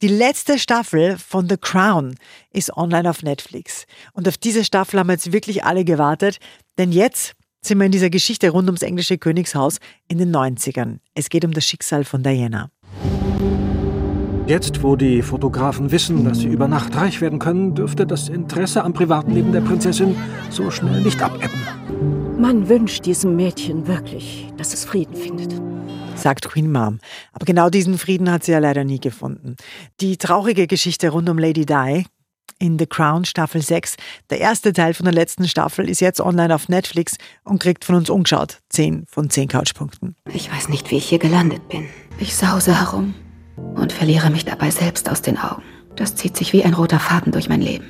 Die letzte Staffel von The Crown ist online auf Netflix. Und auf diese Staffel haben jetzt wirklich alle gewartet, denn jetzt sind wir in dieser Geschichte rund ums englische Königshaus in den 90ern. Es geht um das Schicksal von Diana. Jetzt, wo die Fotografen wissen, dass sie über Nacht reich werden können, dürfte das Interesse am Privatleben der Prinzessin so schnell nicht abebben. Man wünscht diesem Mädchen wirklich, dass es Frieden findet sagt Queen Mom. Aber genau diesen Frieden hat sie ja leider nie gefunden. Die traurige Geschichte rund um Lady Di in The Crown Staffel 6. Der erste Teil von der letzten Staffel ist jetzt online auf Netflix und kriegt von uns ungeschaut 10 von 10 Couchpunkten. Ich weiß nicht, wie ich hier gelandet bin. Ich sause herum und verliere mich dabei selbst aus den Augen. Das zieht sich wie ein roter Faden durch mein Leben.